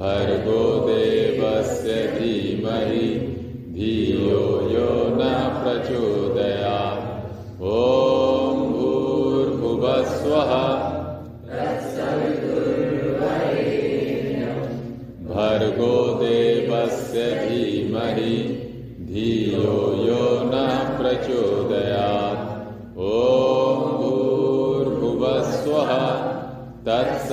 भर्गो देवस्य धीमहि धियो यो न प्रचोदयात्।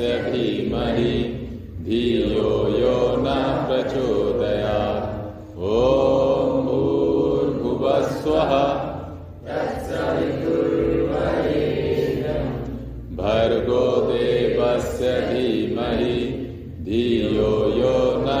देवस्य धीमहि धियो यो न प्रचोदयात् ॐ भूर्भुवस्वः। भर्गो देवस्य धीमहि धियो यो न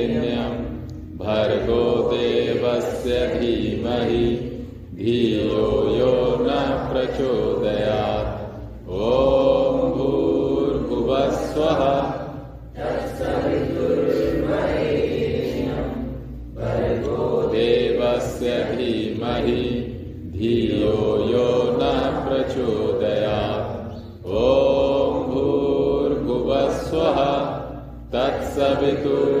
भर्गो देवस्य धीमहि, धियो यो न प्रचोदयात्। ॐ भूर्भुवस्वः। देवस्य धीमहि, धियो यो न प्रचोदयात्। ॐ भूर्भुवस्वः। तत्सवितुर्वरेण्यम्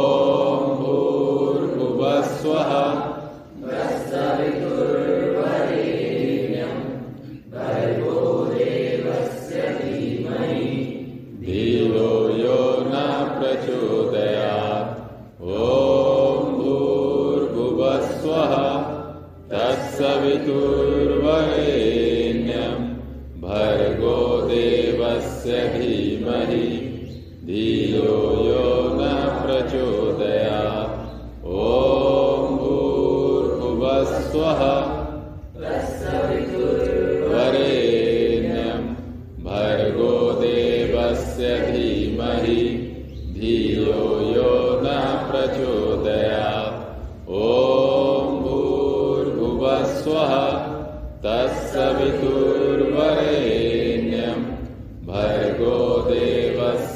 तत्सवितुर्वरेण्यम् भर्गो देवस्य धीमहि धियो यो न प्रचोदयात्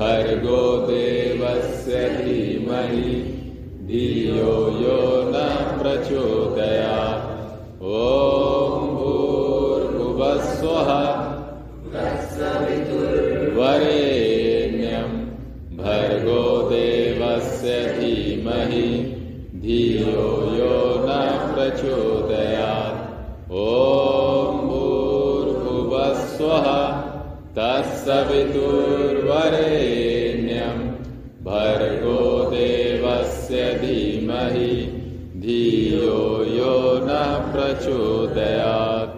भर्गो देवस्य धीमहि धियो यो न प्रचोदयात्। तत्सवितुर्वरेण्यम् भर्गो देवस्य धीमहि धियो यो न प्रचोदयात्।